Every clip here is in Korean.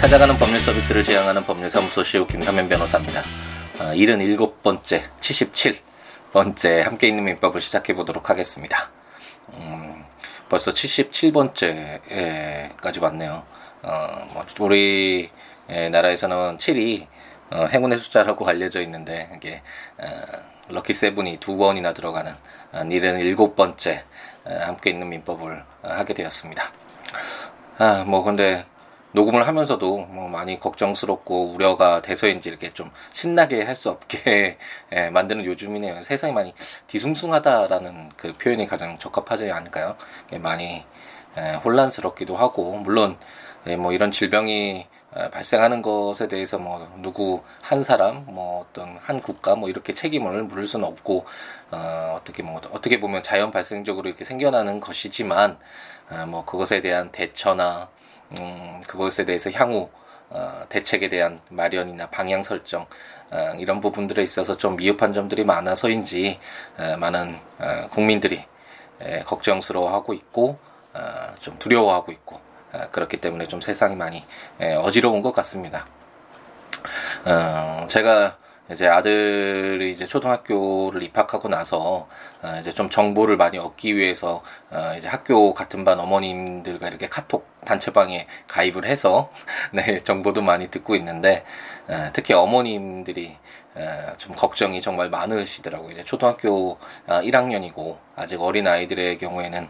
찾아가는 법률 서비스를 지향하는 법률사무소 시우 김사면 변호사입니다. 어, 77번째, 77번째 함께 있는 민법을 시작해 보도록 하겠습니다. 음, 벌써 77번째까지 왔네요. 어, 뭐 우리 나라에서는 7이 어, 행운의 숫자라고 알려져 있는데 이게 어, 럭키 세븐이 두 번이나 들어가는 어, 77번째 어, 함께 있는 민법을 어, 하게 되었습니다. 아, 뭐 근데 녹음을 하면서도 뭐 많이 걱정스럽고 우려가 돼서인지 이렇게 좀 신나게 할 수 없게 예, 만드는 요즘이네요. 세상이 많이 뒤숭숭하다라는 그 표현이 가장 적합하지 않을까요? 많이 예, 혼란스럽기도 하고 물론 예, 뭐 이런 질병이 어, 발생하는 것에 대해서 뭐 누구 한 사람 뭐 어떤 한 국가 뭐 이렇게 책임을 물을 수는 없고 어, 어떻게 뭐 어떻게 보면 자연 발생적으로 이렇게 생겨나는 것이지만 어, 뭐 그것에 대한 대처나 음, 그것에 대해서 향후 어, 대책에 대한 마련이나 방향 설정 어, 이런 부분들에 있어서 좀 미흡한 점들이 많아서인지 어, 많은 어, 국민들이 에, 걱정스러워하고 있고 어, 좀 두려워하고 있고 어, 그렇기 때문에 좀 세상이 많이 에, 어지러운 것 같습니다. 어, 제가 이제 아들이 이제 초등학교를 입학하고 나서 어, 이제 좀 정보를 많이 얻기 위해서 어, 이제 학교 같은 반 어머님들과 이렇게 카톡 단체방에 가입을 해서 네 정보도 많이 듣고 있는데 어, 특히 어머님들이 어, 좀 걱정이 정말 많으시더라고요. 이제 초등학교 어, 1학년이고 아직 어린 아이들의 경우에는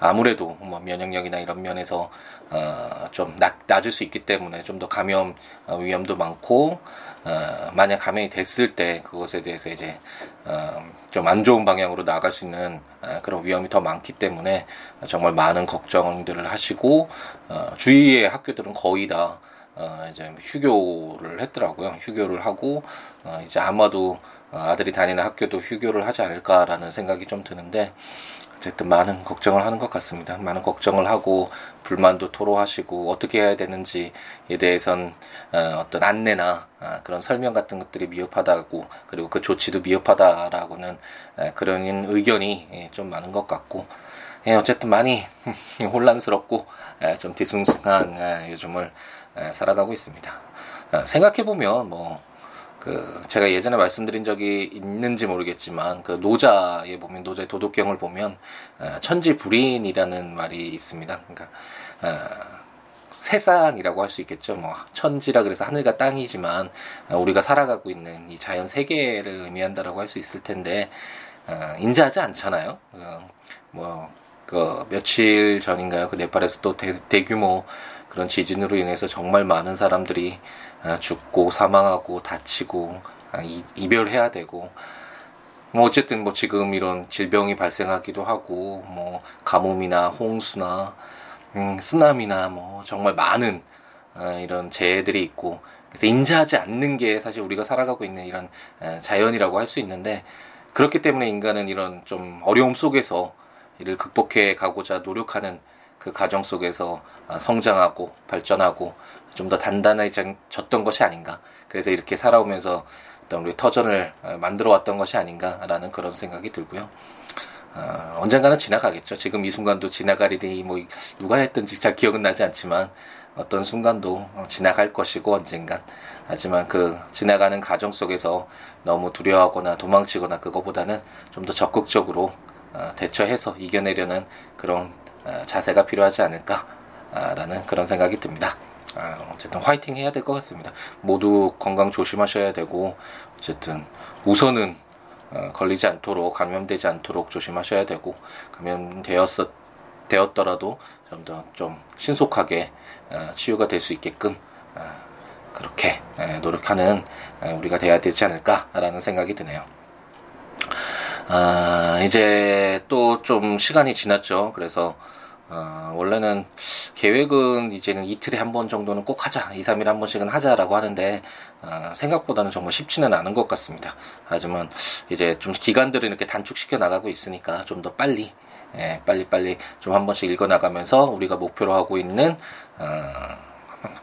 아무래도 뭐 면역력이나 이런 면에서 어, 좀 낮, 낮을 수 있기 때문에 좀 더 감염 어, 위험도 많고 어, 만약 감염이 됐을 때 그것에 대해서 이제 어, 좀안 좋은 방향으로 나갈 수 있는 어, 그런 위험이 더 많기 때문에 정말 많은 걱정들을 하시고 어, 주위의 학교들은 거의 다 어, 이제 휴교를 했더라고요. 휴교를 하고 어, 이제 아마도 어, 아들이 다니는 학교도 휴교를 하지 않을까라는 생각이 좀 드는데 어쨌든 많은 걱정을 하는 것 같습니다. 많은 걱정을 하고 불만도 토로하시고 어떻게 해야 되는지에 대해선 어, 떤 안내나 어, 그런 설명 같은 것들이 미흡하다고 그리고 그 조치도 미흡하다라고는 에, 그런 의견이 예, 좀 많은 것 같고 예, 어쨌든 많이 혼란스럽고 에, 좀 뒤숭숭한 에, 요즘을 에, 살아가고 있습니다. 어, 생각해 보면 뭐. 그 제가 예전에 말씀드린 적이 있는지 모르겠지만 그 노자에 보면 노자의 도덕경을 보면 어, 천지 불인이라는 말이 있습니다. 그러니까 어, 세상이라고 할 수 있겠죠. 뭐 천지라 그래서 하늘과 땅이지만 어, 우리가 살아가고 있는 이 자연 세계를 의미한다라고 할 수 있을 텐데 어, 인자하지 않잖아요. 어, 뭐그 며칠 전인가요? 그 네팔에서 또 대, 대규모 그런 지진으로 인해서 정말 많은 사람들이 어, 죽고 사망하고 다치고 아, 이별해야 되고 뭐 어쨌든 뭐 지금 이런 질병이 발생하기도 하고 뭐 가뭄이나 홍수나 음, 쓰나미나 뭐 정말 많은 어, 이런 재해들이 있고 그래서 인자하지 않는 게 사실 우리가 살아가고 있는 이런 어, 자연이라고 할 수 있는데 그렇기 때문에 인간은 이런 좀 어려움 속에서 이를 극복해 가고자 노력하는 그 과정 속에서 아, 성장하고 발전하고 좀 더 단단해졌던 것이 아닌가. 그래서 이렇게 살아오면서 어떤 우리 터전을 아, 만들어 왔던 것이 아닌가라는 그런 생각이 들고요. 어, 언젠가는 지나가겠죠. 지금 이 순간도 지나가리니 뭐 누가 했든지 잘 기억은 나지 않지만 어떤 순간도 어, 지나갈 것이고 언젠간 하지만 그 지나가는 과정 속에서 너무 두려워하거나 도망치거나 그거보다는 좀 더 적극적으로 어, 대처해서 이겨내려는 그런 어, 자세가 필요하지 않을까라는 그런 생각이 듭니다. 아, 어쨌든 화이팅 해야 될 것 같습니다. 모두 건강 조심하셔야 되고 어쨌든 우선은 어, 걸리지 않도록 감염되지 않도록 조심하셔야 되고 감염되었었 되었더라도 좀 더좀 좀 신속하게 어, 치유가 될 수 있게끔 그렇게 노력하는 우리가 돼야 되지 않을까라는 생각이 드네요. 아, 이제 또 좀 시간이 지났죠. 그래서 어, 원래는 계획은 이제는 이틀에 한 번 정도는 꼭 하자, 2, 3일에 한 번씩은 하자라고 하는데, 어, 생각보다는 정말 쉽지는 않은 것 같습니다. 하지만 이제 좀 기간들을 이렇게 단축시켜 나가고 있으니까 좀 더 빨리, 예, 빨리빨리 좀 한 번씩 읽어 나가면서 우리가 목표로 하고 있는, 어,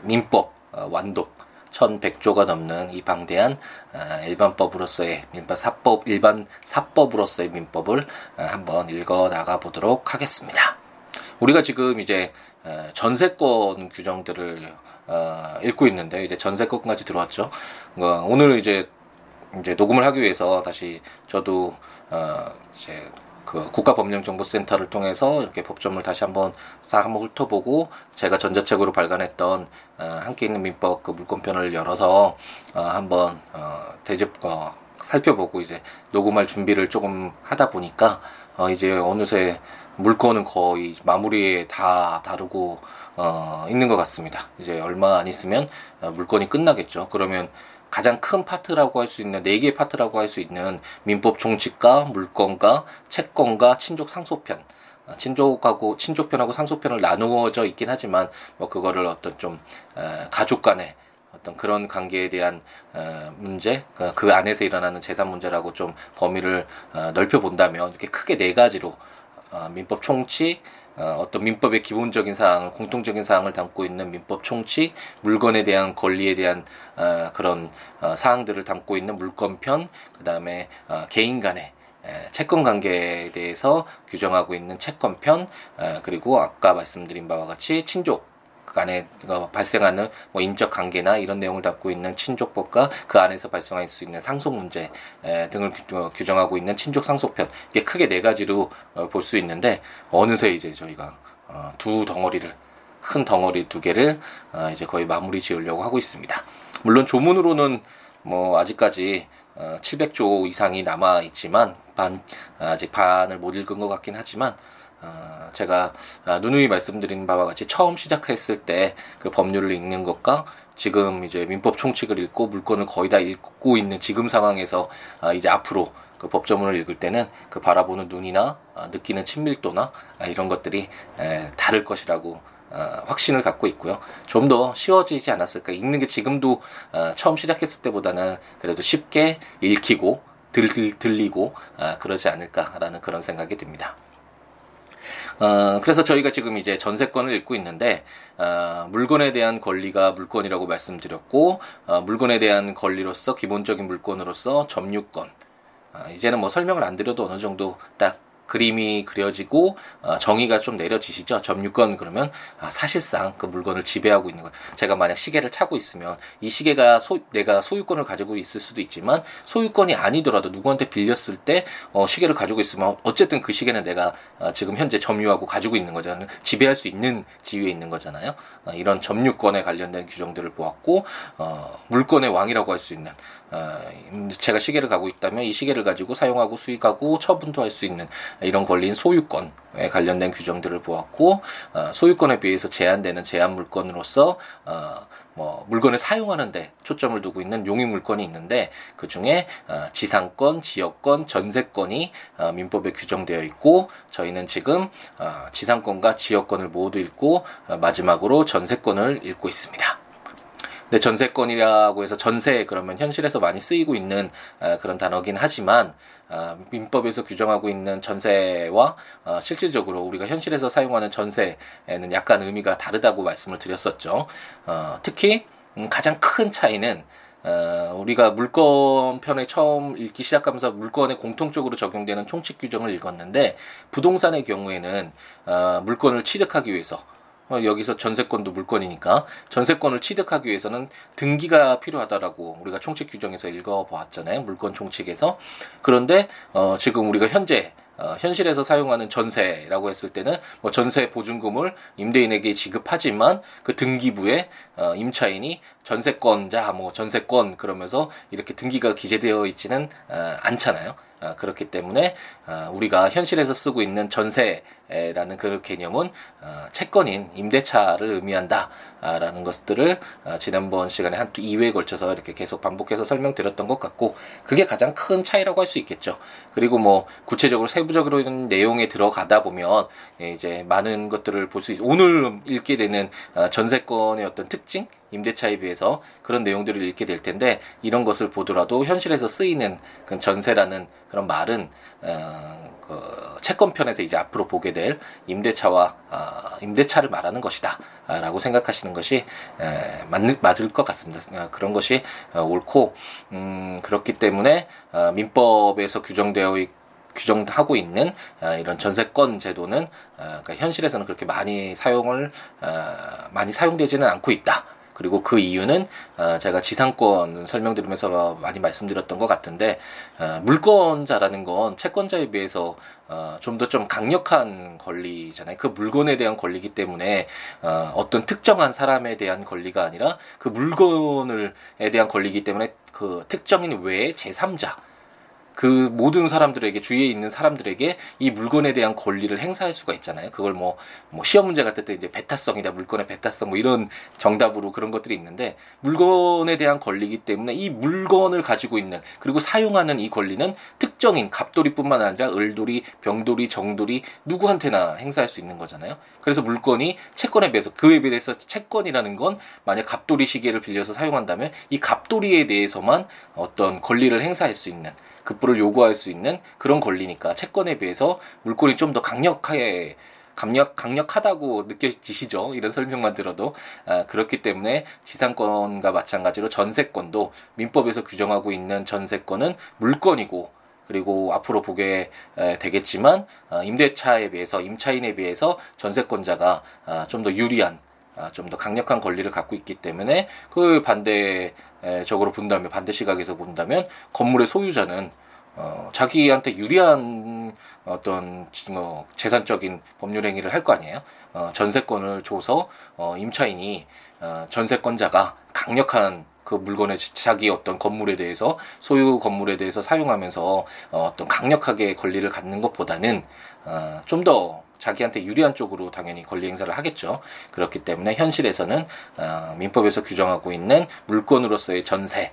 민법, 어, 완독, 1100조가 넘는 이 방대한 어, 일반법으로서의 민법 사법 일반 사법으로서의 민법을 어, 한번 읽어 나가 보도록 하겠습니다. 우리가 지금 이제 전세권 규정들을 어, 읽고 있는데 이제 전세권까지 들어왔죠. 어, 오늘 이제 이제 녹음을 하기 위해서 다시 저도 어, 이제 그 국가법령정보센터를 통해서 이렇게 법점을 다시 한번 싹 한번 훑어보고 제가 전자책으로 발간했던 어, 함께 있는 민법 그 물권편을 열어서 어, 한번 어, 대접 어, 살펴보고 이제 녹음할 준비를 조금 하다 보니까 어, 이제 어느새 물권은 거의 마무리에 다 다루고 어, 있는 것 같습니다. 이제 얼마 안 있으면 어, 물권이 끝나겠죠. 그러면 가장 큰 파트라고 할 수 있는 네 개의 파트라고 할 수 있는 민법 총칙과 물권과 채권과 친족 상속편. 어, 친족하고 친족편하고 상속편을 나누어져 있긴 하지만 뭐 그거를 어떤 좀 에, 가족 간의 어떤 그런 관계에 대한 어, 문제 그, 그 안에서 일어나는 재산 문제라고 좀 범위를 어, 넓혀 본다면 이렇게 크게 네 가지로 어, 민법 총칙 어, 어떤 민법의 기본적인 사항을 공통적인 사항을 담고 있는 민법 총칙 물건에 대한 권리에 대한 어, 그런 어, 사항들을 담고 있는 물건편 그다음에 어, 개인 간의 에, 채권 관계에 대해서 규정하고 있는 채권편 에, 그리고 아까 말씀드린 바와 같이 친족 간에 발생하는 뭐 인적 관계나 이런 내용을 담고 있는 친족법과 그 안에서 발생할 수 있는 상속 문제 등을 어, 규정하고 있는 친족 상속편 이게 크게 네 가지로 어, 볼수 있는데 어느새 이제 저희가 어, 두 덩어리를 큰 덩어리 두 개를 이제 거의 마무리 지으려고 하고 있습니다. 물론 조문으로는 뭐 아직까지 700조 이상이 남아 있지만 반 아직 반을 못 읽은 것 같긴 하지만 어, 제가 아, 누누이 말씀드린 바와 같이 처음 시작했을 때 그 법률을 읽는 것과 지금 이제 민법 총칙을 읽고 물건을 거의 다 읽고 있는 지금 상황에서 아, 이제 앞으로 그 법조문을 읽을 때는 그 바라보는 눈이나 아, 느끼는 친밀도나 이런 것들이 다를 것이라고 확신을 갖고 있고요. 좀 더 쉬워지지 않았을까. 읽는 게 지금도 처음 시작했을 때보다는 그래도 쉽게 읽히고 들, 들리고 그러지 않을까라는 그런 생각이 듭니다. 어, 그래서 저희가 지금 이제 전세권을 읽고 있는데 어, 물건에 대한 권리가 물건이라고 말씀드렸고 어, 물건에 대한 권리로서 기본적인 물건으로서 점유권. 어, 이제는 뭐 설명을 안 드려도 어느 정도 딱 그림이 그려지고 어, 정의가 좀 내려지시죠. 점유권 그러면 아, 사실상 그 물건을 지배하고 있는 거예요. 제가 만약 시계를 차고 있으면 이 시계가 소, 내가 소유권을 가지고 있을 수도 있지만 소유권이 아니더라도 누구한테 빌렸을 때 어, 시계를 가지고 있으면 어쨌든 그 시계는 내가 어, 지금 현재 점유하고 가지고 있는 거잖아요. 지배할 수 있는 지위에 있는 거잖아요. 어, 이런 점유권에 관련된 규정들을 보았고 어, 물건의 왕이라고 할 수 있는 어, 제가 시계를 가고 있다면 이 시계를 가지고 사용하고 수익하고 처분도 할 수 있는 이런 권리인 소유권에 관련된 규정들을 보았고 어, 소유권에 비해서 제한되는 제한 물건으로서 어, 뭐 물건을 사용하는데 초점을 두고 있는 용의 물건이 있는데 그 중에 어, 지상권, 지역권, 전세권이 어, 민법에 규정되어 있고 저희는 지금 어, 지상권과 지역권을 모두 읽고 어, 마지막으로 전세권을 읽고 있습니다. 근데 전세권이라고 해서 전세 그러면 현실에서 많이 쓰이고 있는 어, 그런 단어긴 하지만 어, 민법에서 규정하고 있는 전세와 어, 실질적으로 우리가 현실에서 사용하는 전세에는 약간 의미가 다르다고 말씀을 드렸었죠. 특히 음, 가장 큰 차이는 어, 우리가 물건 편에 처음 읽기 시작하면서 물건에 공통적으로 적용되는 총칙 규정을 읽었는데 부동산의 경우에는 어, 물건을 취득하기 위해서 어, 여기서 전세권도 물건이니까 전세권을 취득하기 위해서는 등기가 필요하다라고 우리가 총칙 규정에서 읽어보았잖아요. 물건 총칙에서. 그런데 어, 지금 우리가 현재 어, 현실에서 사용하는 전세라고 했을 때는 뭐 전세 보증금을 임대인에게 지급하지만 그 등기부에 어, 임차인이 전세권자 뭐 전세권 그러면서 이렇게 등기가 기재되어 있지는 어, 않잖아요. 어, 그렇기 때문에 어, 우리가 현실에서 쓰고 있는 전세라는 그 개념은 어, 채권인 임대차를 의미한다라는 것들을 지난번 시간에 한 2회에 걸쳐서 이렇게 계속 반복해서 설명드렸던 것 같고 그게 가장 큰 차이라고 할 수 있겠죠. 그리고 뭐 구체적으로 세부적으로 이런 내용에 들어가다 보면 예, 이제 많은 것들을 볼 수 있. 오늘 읽게 되는 전세권의 어떤 특징 임대차에 비해서 그런 내용들을 읽게 될 텐데 이런 것을 보더라도 현실에서 쓰이는 그 전세라는 그런 말은 어, 그 채권편에서 이제 앞으로 보게 될 임대차와 어, 임대차를 말하는 것이다라고 생각하시는 것이 에, 맞는 맞을 것 같습니다. 어, 그런 것이 어, 옳고 음, 그렇기 때문에 어, 민법에서 규정되어 있 규정하고 있는 어, 이런 전세권 제도는 어, 그러니까 현실에서는 그렇게 많이 사용을 어, 많이 사용되지는 않고 있다. 그리고 그 이유는 어, 제가 지상권 설명드리면서 많이 말씀드렸던 것 같은데 어, 물권자라는 건 채권자에 비해서 어, 좀더좀 강력한 권리잖아요. 그 물건에 대한 권리이기 때문에 어, 어떤 특정한 사람에 대한 권리가 아니라 그 물건을에 대한 권리이기 때문에 그 특정인 외에 제3자 그 모든 사람들에게 주위에 있는 사람들에게 이 물건에 대한 권리를 행사할 수가 있잖아요. 그걸 뭐, 뭐 시험 문제 같을 때 이제 베타성이다, 물건의 베타성 뭐 이런 정답으로 그런 것들이 있는데 물건에 대한 권리이기 때문에 이 물건을 가지고 있는 그리고 사용하는 이 권리는 특정인 갑돌이뿐만 아니라 을돌이, 병돌이, 정돌이 누구한테나 행사할 수 있는 거잖아요. 그래서 물건이 채권에 비해서 그에 비해서 채권이라는 건 만약 갑돌이 시계를 빌려서 사용한다면 이 갑돌이에 대해서만 어떤 권리를 행사할 수 있는 급부를 요구할 수 있는 그런 권리니까 채권에 비해서 물권이 좀 더 강력하게 강력 강력하다고 느껴지시죠? 이런 설명만 들어도 아, 그렇기 때문에 지상권과 마찬가지로 전세권도 민법에서 규정하고 있는 전세권은 물권이고 그리고 앞으로 보게 되겠지만 어, 임대차에 비해서 임차인에 비해서 전세권자가 아, 좀더 유리한 아, 좀 더 강력한 권리를 갖고 있기 때문에 그 반대적으로 본다면 반대 시각에서 본다면 건물의 소유자는 어, 자기한테 유리한 어떤 어, 재산적인 법률 행위를 할 거 아니에요. 어, 전세권을 줘서 어, 임차인이 어, 전세권자가 강력한 그 물건의 자기 어떤 건물에 대해서 소유 건물에 대해서 사용하면서 어, 어떤 강력하게 권리를 갖는 것보다는 어, 좀더 자기한테 유리한 쪽으로 당연히 권리 행사를 하겠죠. 그렇기 때문에 현실에서는 어, 민법에서 규정하고 있는 물건으로서의 전세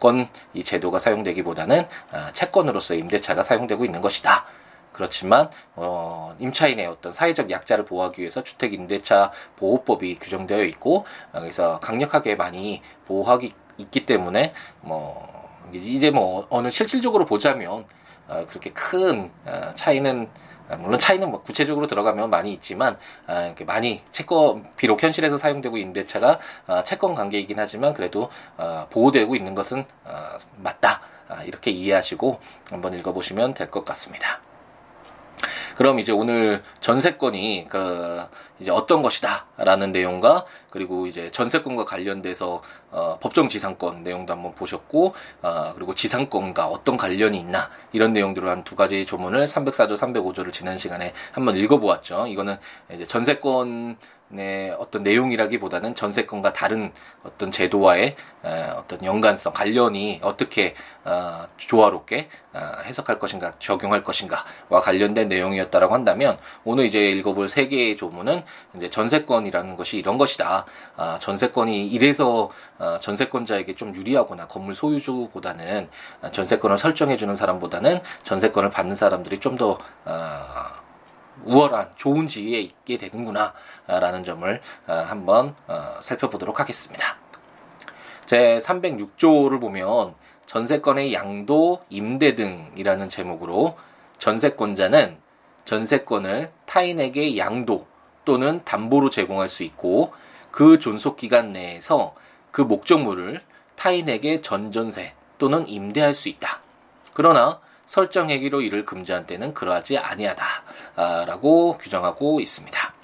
권 이 제도가 사용되기보다는 어, 채권으로서의 임대차가 사용되고 있는 것이다. 그렇지만 어, 임차인의 어떤 사회적 약자를 보호하기 위해서 주택 임대차 보호법이 규정되어 있고 어, 그래서 강력하게 많이 보호하기 있기 때문에 뭐 이제 뭐 어느 실질적으로 보자면 어, 그렇게 큰 어, 차이는 아, 물론 차이는 뭐 구체적으로 들어가면 많이 있지만 아, 이렇게 많이 채권 비록 현실에서 사용되고 임대차가 아, 채권 관계이긴 하지만 그래도 아, 보호되고 있는 것은 아, 맞다 아, 이렇게 이해하시고 한번 읽어보시면 될 것 같습니다. 그럼 이제 오늘 전세권이 그 이제 어떤 것이다라는 내용과 그리고 이제 전세권과 관련돼서 어, 법정 지상권 내용도 한번 보셨고 어, 그리고 지상권과 어떤 관련이 있나 이런 내용들을 한 두 가지 조문을 304조 305조를 지난 시간에 한번 읽어보았죠. 이거는 이제 전세권 네, 어떤 내용이라기보다는 전세권과 다른 어떤 제도와의 어떤 연관성, 관련이 어떻게 어, 조화롭게 어, 해석할 것인가, 적용할 것인가와 관련된 내용이었다라고 한다면 오늘 이제 읽어볼 세 개의 조문은 이제 전세권이라는 것이 이런 것이다. 아, 전세권이 이래서 어, 전세권자에게 좀 유리하거나 건물 소유주보다는 전세권을 설정해주는 사람보다는 전세권을 받는 사람들이 좀더 우월한 좋은 지위에 있게 되는구나라는 점을 어, 한번 어, 살펴보도록 하겠습니다. 제 306조를 보면 전세권의 양도, 임대 등이라는 제목으로 전세권자는 전세권을 타인에게 양도 또는 담보로 제공할 수 있고 그 존속 기간 내에서 그 목적물을 타인에게 전전세 또는 임대할 수 있다. 그러나 설정행위로 이를 금지한 때는 그러하지 아니하다라고 규정하고 있습니다.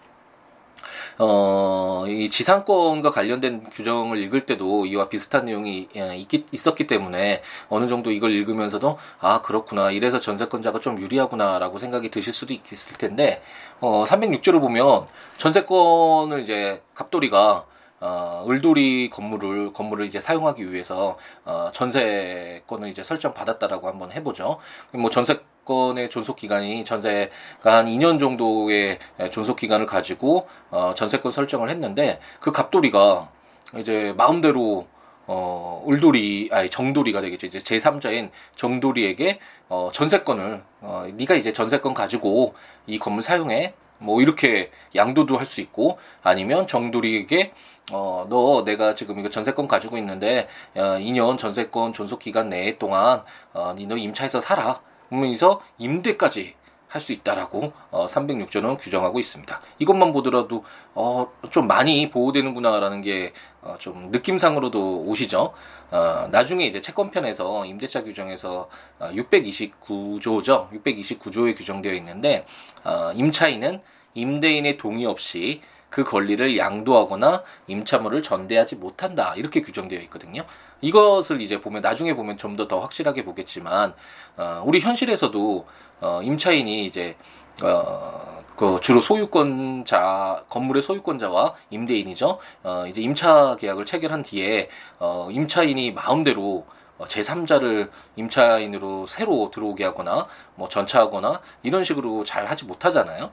어, 이 지상권과 관련된 규정을 읽을 때도 이와 비슷한 내용이 예, 있기, 있었기 때문에 어느 정도 이걸 읽으면서도 아, 그렇구나. 이래서 전세권자가 좀 유리하구나라고 생각이 드실 수도 있을 텐데, 어, 306조를 보면 전세권을 이제 갑돌이가 어, 을돌이 건물을 건물을 이제 사용하기 위해서 어, 전세권을 이제 설정 받았다라고 한번 해보죠. 뭐 전세권의 존속 기간이 전세가 한 2년 정도의 존속 기간을 가지고 어, 전세권 설정을 했는데 그 갑돌이가 이제 마음대로 어, 을돌이, 아니, 정돌이가 되겠죠. 이제 제3자인 정돌이에게, 어, 전세권을, 어, 네가 이제 전세권 가지고 이 건물 사용해. 뭐, 이렇게 양도도 할 수 있고, 아니면 정돌이에게, 어, 너 내가 지금 이거 전세권 가지고 있는데, 어, 2년 전세권 존속 기간 내에 동안, 어, 너 임차해서 살아. 그러면서 임대까지, 할 수 있다라고 어, 306조는 규정하고 있습니다. 이것만 보더라도 어, 좀 많이 보호되는구나라는 게좀 어, 느낌상으로도 오시죠. 어, 나중에 이제 채권편에서 임대차 규정에서 어, 629조죠. 629조에 규정되어 있는데 어, 임차인은 임대인의 동의 없이 그 권리를 양도하거나 임차물을 전대하지 못한다 이렇게 규정되어 있거든요. 이것을 이제 보면 나중에 보면 좀 더 더 확실하게 보겠지만 어, 우리 현실에서도 어, 임차인이 이제 어, 그 주로 소유권자 건물의 소유권자와 임대인이죠. 어, 이제 임차 계약을 체결한 뒤에 어, 임차인이 마음대로 어, 제3자를 임차인으로 새로 들어오게 하거나 뭐 전차하거나 이런 식으로 잘 하지 못하잖아요.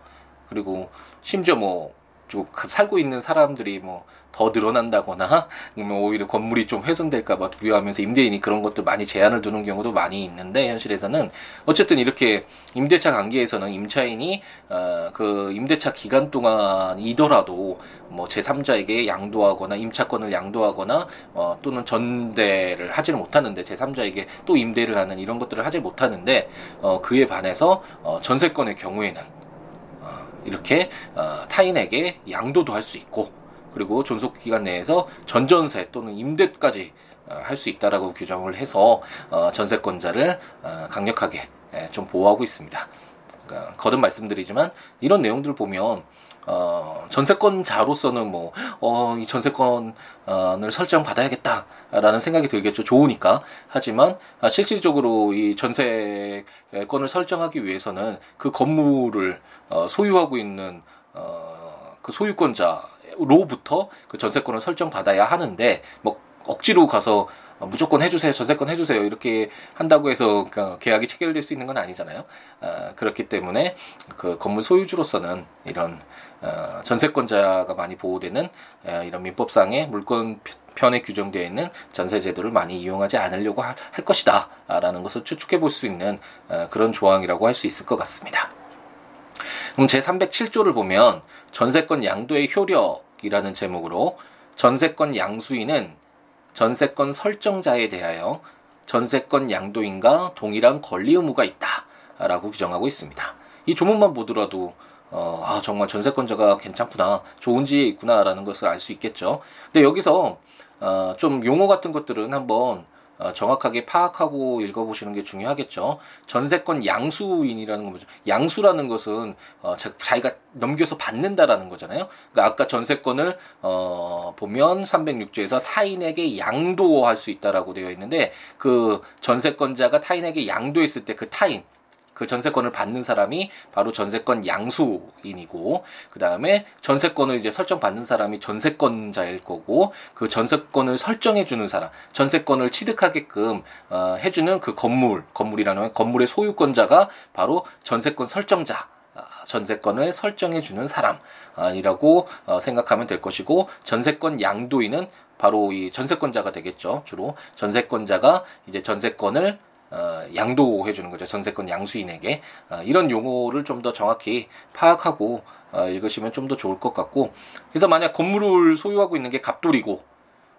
그리고 심지어 뭐 살고 있는 사람들이 뭐 더 늘어난다거나 뭐 오히려 건물이 좀 훼손될까봐 두려워하면서 임대인이 그런 것도 많이 제한을 두는 경우도 많이 있는데 현실에서는 어쨌든 이렇게 임대차 관계에서는 임차인이 어, 그 임대차 기간 동안이더라도 뭐 제3자에게 양도하거나 임차권을 양도하거나 어, 또는 전대를 하지는 못하는데 제3자에게 또 임대를 하는 이런 것들을 하지 못하는데 어, 그에 반해서 어, 전세권의 경우에는 이렇게 어, 타인에게 양도도 할 수 있고 그리고 존속 기간 내에서 전전세 또는 임대까지 어, 할수 있다라고 규정을 해서 어, 전세권자를 어, 강력하게 예, 좀 보호하고 있습니다. 그러니까 거듭 말씀드리지만 이런 내용들 보면 어, 전세권자로서는 뭐, 어, 이 전세권을 설정 받아야겠다라는 생각이 들겠죠. 좋으니까. 하지만, 아, 실질적으로 이 전세권을 설정하기 위해서는 그 건물을 어, 소유하고 있는, 어, 그 소유권자 로부터 그 전세권을 설정 받아야 하는데, 뭐, 억지로 가서 어, 무조건 해주세요, 전세권 해주세요 이렇게 한다고 해서 그 계약이 체결될 수 있는 건 아니잖아요. 어, 그렇기 때문에 그 건물 소유주로서는 이런 어, 전세권자가 많이 보호되는 어, 이런 민법상의 물권 편에 규정되어 있는 전세 제도를 많이 이용하지 않으려고 할, 할 것이다라는 것을 추측해 볼 수 있는 어, 그런 조항이라고 할 수 있을 것 같습니다. 그럼 제 307조를 보면 전세권 양도의 효력이라는 제목으로 전세권 양수인은 전세권 설정자에 대하여 전세권 양도인과 동일한 권리 의무가 있다라고 규정하고 있습니다. 이 조문만 보더라도 어, 아, 정말 전세권자가 괜찮구나, 좋은 지에 있구나라는 것을 알 수 있겠죠. 근데 여기서 어, 좀 용어 같은 것들은 한번 어, 정확하게 파악하고 읽어보시는 게 중요하겠죠. 전세권 양수인이라는 건 뭐죠? 양수라는 것은 어, 자기가 넘겨서 받는다라는 거잖아요. 그러니까 아까 전세권을 어, 보면 306조에서 타인에게 양도할 수 있다라고 되어 있는데 그 전세권자가 타인에게 양도했을 때 그 타인 그 전세권을 받는 사람이 바로 전세권 양수인이고 그 다음에 전세권을 이제 설정받는 사람이 전세권자일 거고 그 전세권을 설정해 주는 사람 전세권을 취득하게끔 어, 해주는 그 건물 건물이라는 건물의 소유권자가 바로 전세권 설정자 아, 전세권을 설정해 주는 사람이라고 어, 생각하면 될 것이고 전세권 양도인은 바로 이 전세권자가 되겠죠. 주로 전세권자가 이제 전세권을 어, 양도해 주는 거죠. 전세권 양수인에게 어, 이런 용어를 좀 더 정확히 파악하고 어, 읽으시면 좀 더 좋을 것 같고 그래서 만약 건물을 소유하고 있는 게 갑돌이고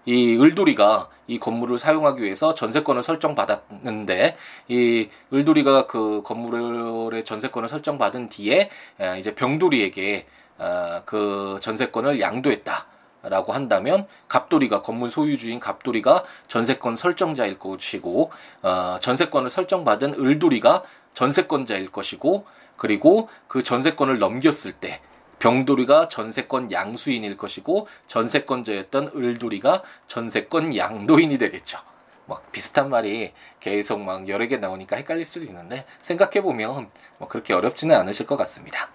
이 을돌이가 이 건물을 사용하기 위해서 전세권을 설정받았는데 이 을돌이가 그 건물의 전세권을 설정받은 뒤에 이제 병돌이에게 어, 그 전세권을 양도했다. 라고 한다면 갑돌이가 건물 소유주인 갑돌이가 전세권 설정자일 것이고 어, 전세권을 설정받은 을돌이가 전세권자일 것이고 그리고 그 전세권을 넘겼을 때 병돌이가 전세권 양수인일 것이고 전세권자였던 을돌이가 전세권 양도인이 되겠죠. 막 비슷한 말이 계속 막 여러 개 나오니까 헷갈릴 수도 있는데 생각해 보면 뭐 그렇게 어렵지는 않으실 것 같습니다.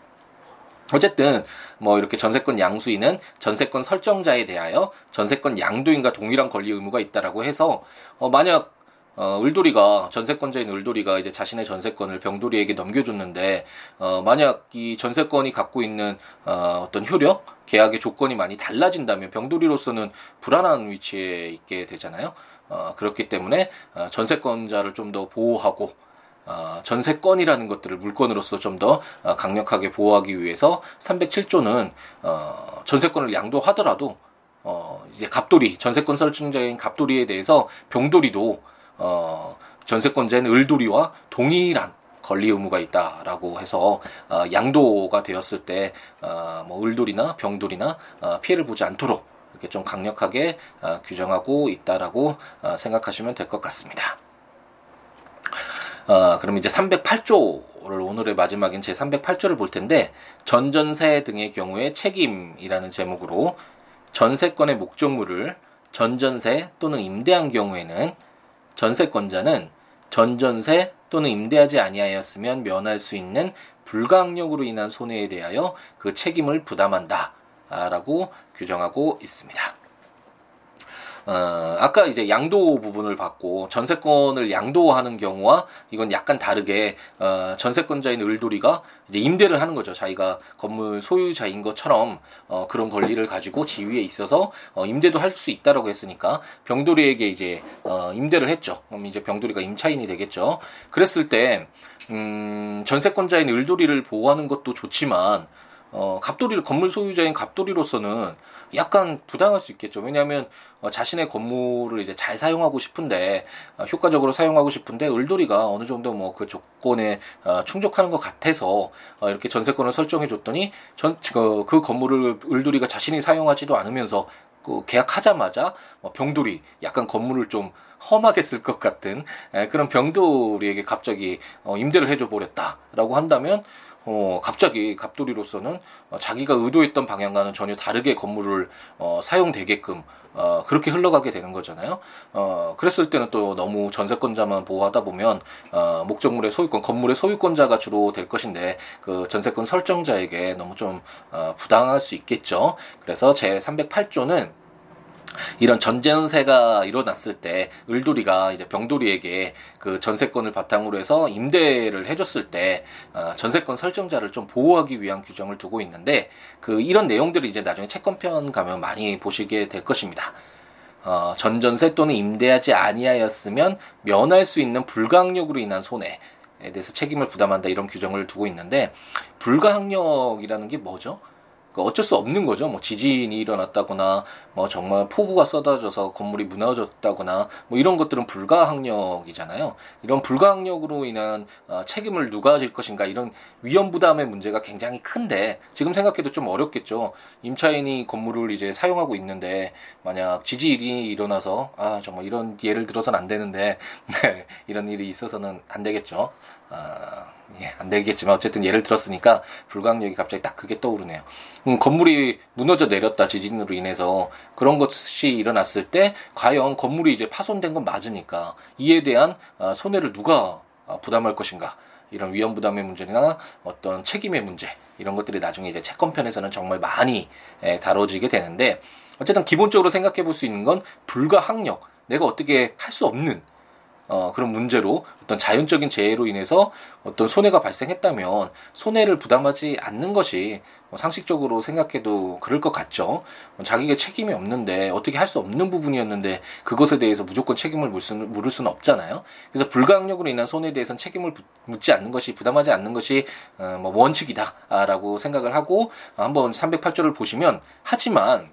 어쨌든 뭐 이렇게 전세권 양수인은 전세권 설정자에 대하여 전세권 양도인과 동일한 권리 의무가 있다라고 해서 어 만약 어, 을돌이가 전세권자인 을돌이가 이제 자신의 전세권을 병돌이에게 넘겨줬는데 어, 만약 이 전세권이 갖고 있는 어, 어떤 효력, 계약의 조건이 많이 달라진다면 병돌이로서는 불안한 위치에 있게 되잖아요. 어, 그렇기 때문에 어, 전세권자를 좀 더 보호하고 어, 전세권이라는 것들을 물건으로서 좀더 어, 강력하게 보호하기 위해서 307조는 어, 전세권을 양도하더라도 어, 이제 갑돌이 전세권 설정자인 갑돌이에 대해서 병돌이도 어, 전세권자인 을돌이와 동일한 권리 의무가 있다라고 해서 어, 양도가 되었을 때 어, 뭐 을돌이나 병돌이나 어, 피해를 보지 않도록 이렇게 좀 강력하게 어, 규정하고 있다라고 어, 생각하시면 될 것 같습니다. 어, 그럼 이제 308조를 오늘의 마지막인 제 308조를 볼 텐데 전전세 등의 경우에 책임이라는 제목으로 전세권의 목적물을 전전세 또는 임대한 경우에는 전세권자는 전전세 또는 임대하지 아니하였으면 면할 수 있는 불가항력으로 인한 손해에 대하여 그 책임을 부담한다라고 규정하고 있습니다. 어, 아까 이제 양도 부분을 봤고 전세권을 양도하는 경우와 이건 약간 다르게 어, 전세권자인 을돌이가 이제 임대를 하는 거죠. 자기가 건물 소유자인 것처럼 어, 그런 권리를 가지고 지위에 있어서 어, 임대도 할 수 있다라고 했으니까 병돌이에게 이제 어, 임대를 했죠. 그럼 이제 병돌이가 임차인이 되겠죠. 그랬을 때 음, 전세권자인 을돌이를 보호하는 것도 좋지만 어, 갑돌이 건물 소유자인 갑돌이로서는 약간 부당할 수 있겠죠. 왜냐하면 어, 자신의 건물을 이제 잘 사용하고 싶은데 어, 효과적으로 사용하고 싶은데 을돌이가 어느 정도 뭐 그 조건에 어, 충족하는 것 같아서 어, 이렇게 전세권을 설정해 줬더니 전 그, 그 건물을 을돌이가 자신이 사용하지도 않으면서 그 계약하자마자 뭐 병돌이 약간 건물을 좀 험하게 쓸 것 같은 에, 그런 병돌이에게 갑자기 어, 임대를 해줘 버렸다라고 한다면 어, 갑자기 갑돌이로서는 어, 자기가 의도했던 방향과는 전혀 다르게 건물을 어, 사용되게끔 어, 그렇게 흘러가게 되는 거잖아요. 어, 그랬을 때는 또 너무 전세권자만 보호하다 보면 어, 목적물의 소유권, 건물의 소유권자가 주로 될 것인데 그 전세권 설정자에게 너무 좀 어, 부당할 수 있겠죠. 그래서 제 308조는 이런 전쟁세가 일어났을 때 을돌이가 이제 병돌이에게 그 전세권을 바탕으로 해서 임대를 해줬을 때 어, 전세권 설정자를 좀 보호하기 위한 규정을 두고 있는데 그 이런 내용들이 이제 나중에 채권편 가면 많이 보시게 될 것입니다. 어, 전전세 또는 임대하지 아니하였으면 면할 수 있는 불가항력으로 인한 손해에 대해서 책임을 부담한다 이런 규정을 두고 있는데 불가항력이라는 게 뭐죠? 그 어쩔 수 없는 거죠. 뭐 지진이 일어났다거나, 뭐 정말 폭우가 쏟아져서 건물이 무너졌다거나, 뭐 이런 것들은 불가항력이잖아요. 이런 불가항력으로 인한 어, 책임을 누가 질 것인가 이런 위험 부담의 문제가 굉장히 큰데 지금 생각해도 좀 어렵겠죠. 임차인이 건물을 이제 사용하고 있는데 만약 지진이 일어나서 아 정말 이런 예를 들어서는 안 되는데 네, 이런 일이 있어서는 안 되겠죠. 아, 예, 안 되겠지만 어쨌든 예를 들었으니까 불가항력이 갑자기 딱 그게 떠오르네요. 음, 건물이 무너져 내렸다 지진으로 인해서 그런 것이 일어났을 때 과연 건물이 이제 파손된 건 맞으니까 이에 대한 어, 손해를 누가 어, 부담할 것인가 이런 위험 부담의 문제나 어떤 책임의 문제 이런 것들이 나중에 이제 채권편에서는 정말 많이 예, 다뤄지게 되는데 어쨌든 기본적으로 생각해 볼 수 있는 건 불가항력 내가 어떻게 할 수 없는 어, 그런 문제로 어떤 자연적인 재해로 인해서 어떤 손해가 발생했다면 손해를 부담하지 않는 것이 뭐 상식적으로 생각해도 그럴 것 같죠. 뭐 자기가 책임이 없는데 어떻게 할 수 없는 부분이었는데 그것에 대해서 무조건 책임을 물 수는, 물을 수는 없잖아요. 그래서 불가항력으로 인한 손해에 대해서는 책임을 부, 묻지 않는 것이 부담하지 않는 것이 어, 뭐 원칙이다라고 생각을 하고 한번 308조를 보시면 하지만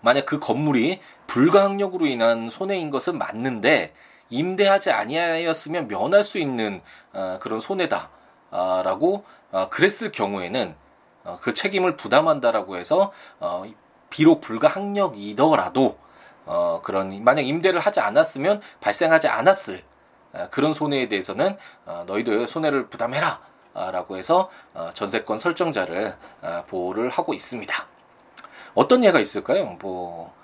만약 그 건물이 불가항력으로 인한 손해인 것은 맞는데 임대하지 아니하였으면 면할 수 있는 어, 그런 손해다라고 어, 그랬을 경우에는 어, 그 책임을 부담한다라고 해서 어, 비록 불가항력이더라도 어, 그런 만약 임대를 하지 않았으면 발생하지 않았을 어, 그런 손해에 대해서는 어, 너희들 손해를 부담해라. 라고 해서 어, 전세권 설정자를 어, 보호를 하고 있습니다. 어떤 예가 있을까요? 뭐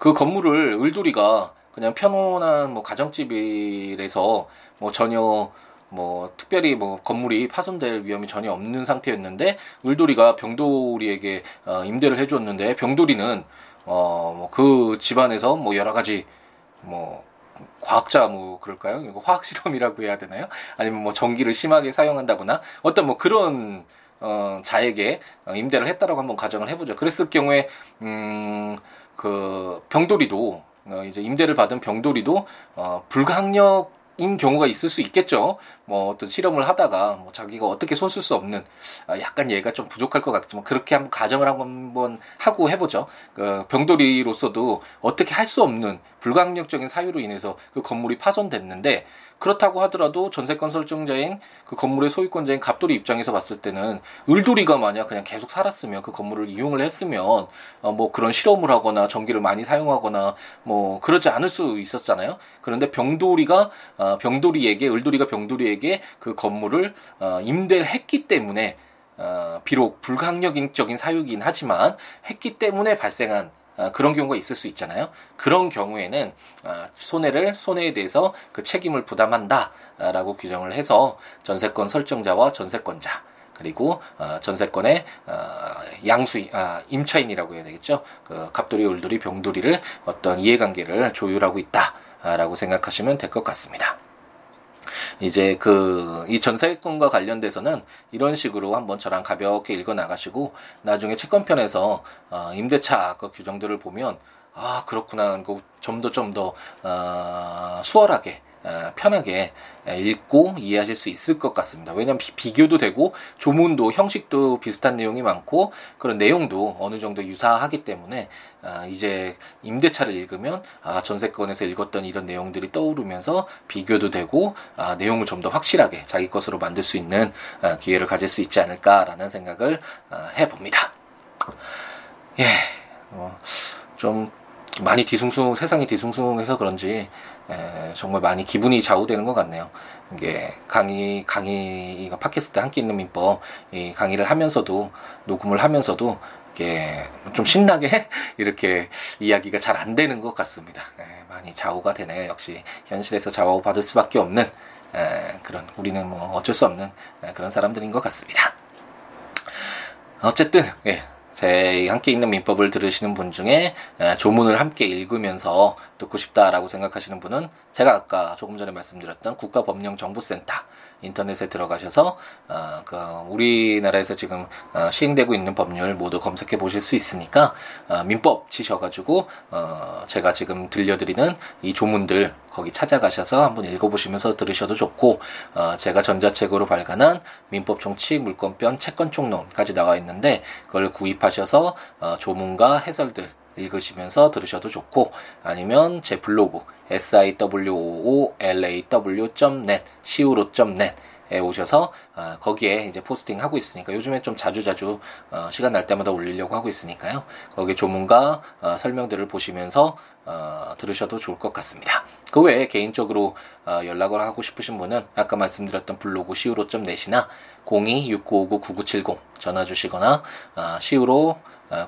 그 건물을 을돌이가 그냥 편안한 뭐 가정집이라서 뭐 전혀 뭐 특별히 뭐 건물이 파손될 위험이 전혀 없는 상태였는데 을돌이가 병돌이에게 어, 임대를 해주었는데 병돌이는 어뭐 그 집안에서 뭐 여러 가지 뭐 과학자 뭐 그럴까요? 이거 화학 실험이라고 해야 되나요? 아니면 뭐 전기를 심하게 사용한다거나 어떤 뭐 그런 어 자에게 임대를 했다라고 한번 가정을 해보죠. 그랬을 경우에 음그 병돌이도 어, 이제 임대를 받은 병돌이도 어, 불가항력 인 경우가 있을 수 있겠죠. 뭐 어떤 실험을 하다가 뭐 자기가 어떻게 손 쓸 수 없는 아, 약간 얘가 좀 부족할 것 같지만 그렇게 한번 가정을 한번 하고 해보죠. 그 병돌이로서도 어떻게 할 수 없는 불가항력적인 사유로 인해서 그 건물이 파손됐는데 그렇다고 하더라도 전세권 설정자인 그 건물의 소유권자인 갑돌이 입장에서 봤을 때는 을돌이가 만약 그냥 계속 살았으면 그 건물을 이용을 했으면 어 뭐 그런 실험을 하거나 전기를 많이 사용하거나 뭐 그러지 않을 수 있었잖아요. 그런데 병돌이가 어 병돌이에게 을돌이가 병돌이에게 그 건물을 어 임대를 했기 때문에 어, 비록 불가항력적인 사유긴 하지만 했기 때문에 발생한 어, 그런 경우가 있을 수 있잖아요. 그런 경우에는 어, 손해를 손해에 대해서 그 책임을 부담한다라고 규정을 해서 전세권 설정자와 전세권자 그리고 어, 전세권의 양수 아, 임차인이라고 해야 되겠죠. 그 갑돌이, 울돌이, 병돌이를 어떤 이해관계를 조율하고 있다라고 생각하시면 될 것 같습니다. 이제 그 이 전세권과 관련돼서는 이런 식으로 한번 저랑 가볍게 읽어 나가시고 나중에 채권편에서 어, 임대차 그 규정들을 보면 아 그렇구나 그 좀더 좀더 어, 수월하게 어, 편하게 읽고 이해하실 수 있을 것 같습니다. 왜냐하면 비, 교도 되고 조문도 형식도 비슷한 내용이 많고 그런 내용도 어느 정도 유사하기 때문에 아, 이제 임대차를 읽으면 아, 전세권에서 읽었던 이런 내용들이 떠오르면서 비교도 되고 아, 내용을 좀 더 확실하게 자기 것으로 만들 수 있는 아, 기회를 가질 수 있지 않을까라는 생각을 아, 해봅니다. 예, 어, 좀 많이 뒤숭숭 세상이 뒤숭숭해서 그런지 에, 정말 많이 기분이 좌우되는 것 같네요. 이게 강의 강의가 팟캐스트 함께 있는 민법 이 강의를 하면서도 녹음을 하면서도 이게 좀 신나게 이렇게 이야기가 잘 안 되는 것 같습니다. 에, 많이 좌우가 되네요. 역시 현실에서 좌우 받을 수밖에 없는 에, 그런 우리는 뭐 어쩔 수 없는 에, 그런 사람들인 것 같습니다. 어쨌든 예, 제 함께 있는 민법을 들으시는 분 중에 조문을 함께 읽으면서 듣고 싶다라고 생각하시는 분은 제가 아까 조금 전에 말씀드렸던 국가법령정보센터 인터넷에 들어가셔서 어, 그 우리나라에서 지금 어, 시행되고 있는 법률 모두 검색해 보실 수 있으니까 어, 민법 치셔가지고 어, 제가 지금 들려드리는 이 조문들 거기 찾아가셔서 한번 읽어보시면서 들으셔도 좋고 어, 제가 전자책으로 발간한 민법 정치 물권변 채권 총론까지 나와 있는데 그걸 구입하셔서 어, 조문과 해설들 읽으시면서 들으셔도 좋고 아니면 제 블로그 siwoolaw.net siwo.net 에 오셔서 어, 거기에 이제 포스팅 하고 있으니까 요즘에 좀 자주 자주 어, 시간 날 때마다 올리려고 하고 있으니까요. 거기 조문과 어, 설명들을 보시면서 어, 들으셔도 좋을 것 같습니다. 그 외에 개인적으로 어, 연락을 하고 싶으신 분은 아까 말씀드렸던 블로그 siwo.net이나 026959-9970 전화 주시거나 어, siwo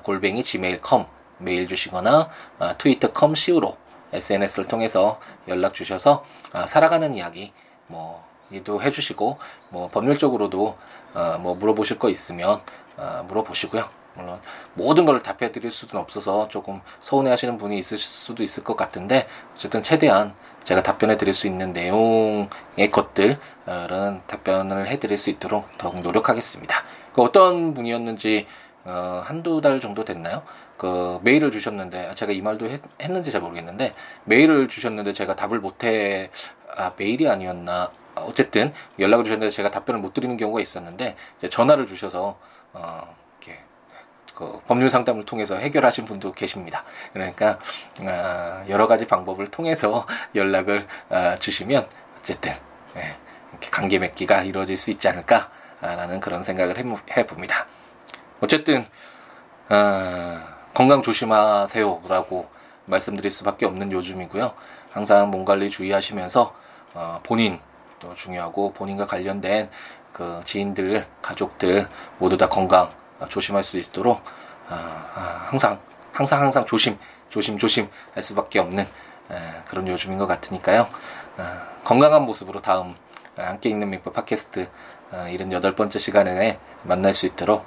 골뱅이 gmail.com 메일 주시거나 어, 트위터컴 시우로 SNS를 통해서 연락 주셔서 어, 살아가는 이야기 뭐 도 해주시고 뭐 법률적으로도 어, 뭐 물어보실 거 있으면 어, 물어보시고요. 물론 모든 걸 답해 드릴 수는 없어서 조금 서운해 하시는 분이 있으실 수도 있을 것 같은데 어쨌든 최대한 제가 답변해 드릴 수 있는 내용의 것들은 답변을 해 드릴 수 있도록 더욱 노력하겠습니다. 그 어떤 분이었는지 어, 한두 달 정도 됐나요? 그 메일을 주셨는데 제가 이 말도 했, 는지잘 모르겠는데 메일을 주셨는데 제가 답을 못해 아 메일이 아니었나 어쨌든 연락을 주셨는데 제가 답변을 못 드리는 경우가 있었는데 전화를 주셔서 어 이렇게 그 법률 상담을 통해서 해결하신 분도 계십니다. 그러니까 어, 여러 가지 방법을 통해서 연락을 어, 주시면 어쨌든 예, 이렇게 관계 맺기가 이루어질 수 있지 않을까라는 그런 생각을 해 봅니다. 어쨌든 어, 건강 조심하세요라고 말씀드릴 수밖에 없는 요즘이고요. 항상 몸 관리 주의하시면서 어, 본인 또 중요하고 본인과 관련된 그 지인들, 가족들 모두 다 건강 조심할 수 있도록 어, 어, 항상 항상 항상 조심 조심 조심 할 수밖에 없는 에, 그런 요즘인 것 같으니까요. 어, 건강한 모습으로 다음 함께 있는 민법 팟캐스트 어, 78번째 시간에 만날 수 있도록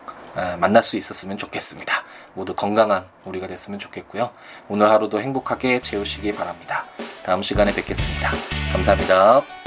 만날 수 있었으면 좋겠습니다. 모두 건강한 우리가 됐으면 좋겠고요. 오늘 하루도 행복하게 채우시기 바랍니다. 다음 시간에 뵙겠습니다. 감사합니다.